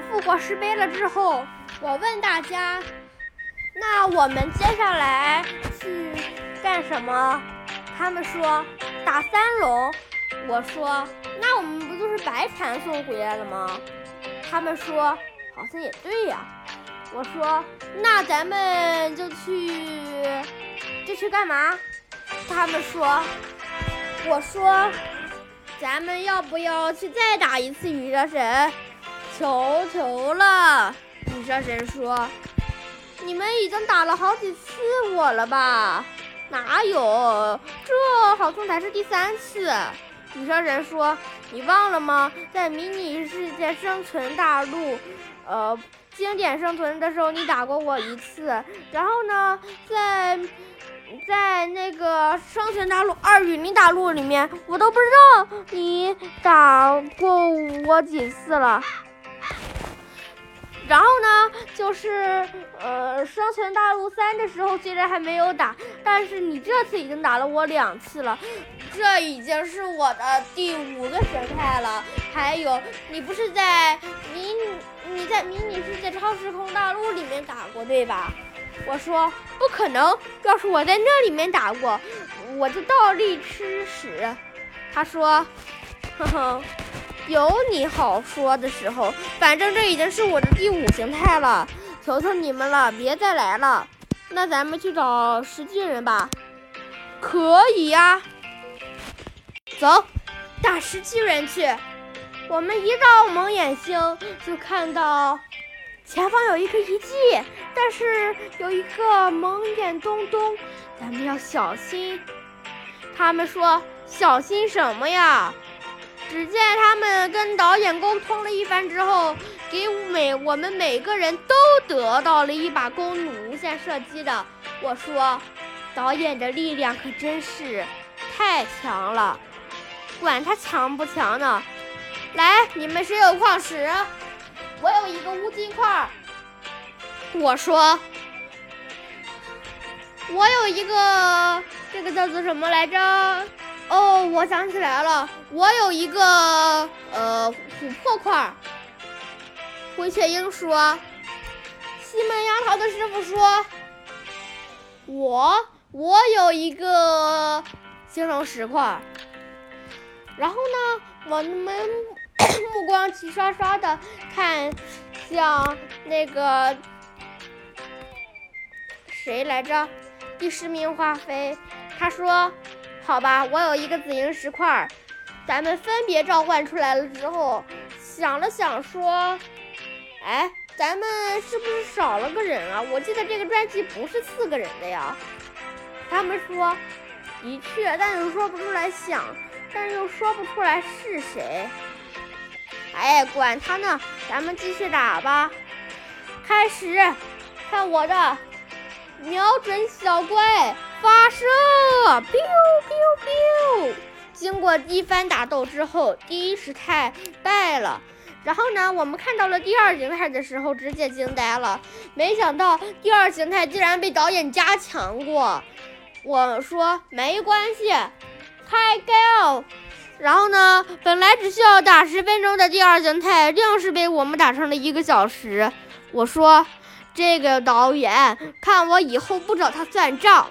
复活石碑了之后，我问大家，那我们接下来去干什么？他们说打三龙。我说，那我们不就是白传送回来了吗？他们说，好像也对呀。我说，那咱们就去，就去干嘛？他们说，我说，咱们要不要去再打一次羽蛇神？求求了！女蛇神说，你们已经打了好几次我了吧？哪有？这好像才是第三次。女蛇神说：“你忘了吗？在迷你世界生存大陆，呃，经典生存的时候，你打过我一次。然后呢，在在那个生存大陆二雨林大陆里面，我都不知道你打过我几次了。然后呢，就是呃，生存大陆三的时候，虽然还没有打，但是你这次已经打了我两次了。”这已经是我的第五个神态了。还有，你不是在迷你在迷你世界超时空大陆里面打过对吧？我说不可能，要是我在那里面打过，我就倒立吃屎。他说，哼哼，有你好说的时候。反正这已经是我的第五形态了，求求你们了，别再来了。那咱们去找石巨人吧。可以呀。走，打石巨人去。我们一到蒙眼星，就看到前方有一个遗迹，但是有一个蒙眼东东，咱们要小心。他们说小心什么呀？只见他们跟导演沟通了一番之后，给每我们每个人都得到了一把弓弩无限射击的。我说，导演的力量可真是太强了。管他强不强呢！来，你们谁有矿石？我有一个乌金块。我说，我有一个，这个叫做什么来着？哦，我想起来了，我有一个呃琥珀块。灰雀鹰说，西门杨桃的师傅说，我我有一个青龙石块。然后呢，我们 目光齐刷刷的看向那个谁来着？第十名华妃，他说：“好吧，我有一个紫银石块，咱们分别召唤出来了之后，想了想说，哎，咱们是不是少了个人啊？我记得这个专辑不是四个人的呀。”他们说：“的确，但是说不出来想。”但是又说不出来是谁。哎，管他呢，咱们继续打吧。开始，看我的，瞄准小怪，发射，biu biu biu。经过一番打斗之后，第一时态败了。然后呢，我们看到了第二形态的时候，直接惊呆了。没想到第二形态竟然被导演加强过。我说没关系。开 go，然后呢？本来只需要打十分钟的第二形态，硬是被我们打成了一个小时。我说，这个导演，看我以后不找他算账。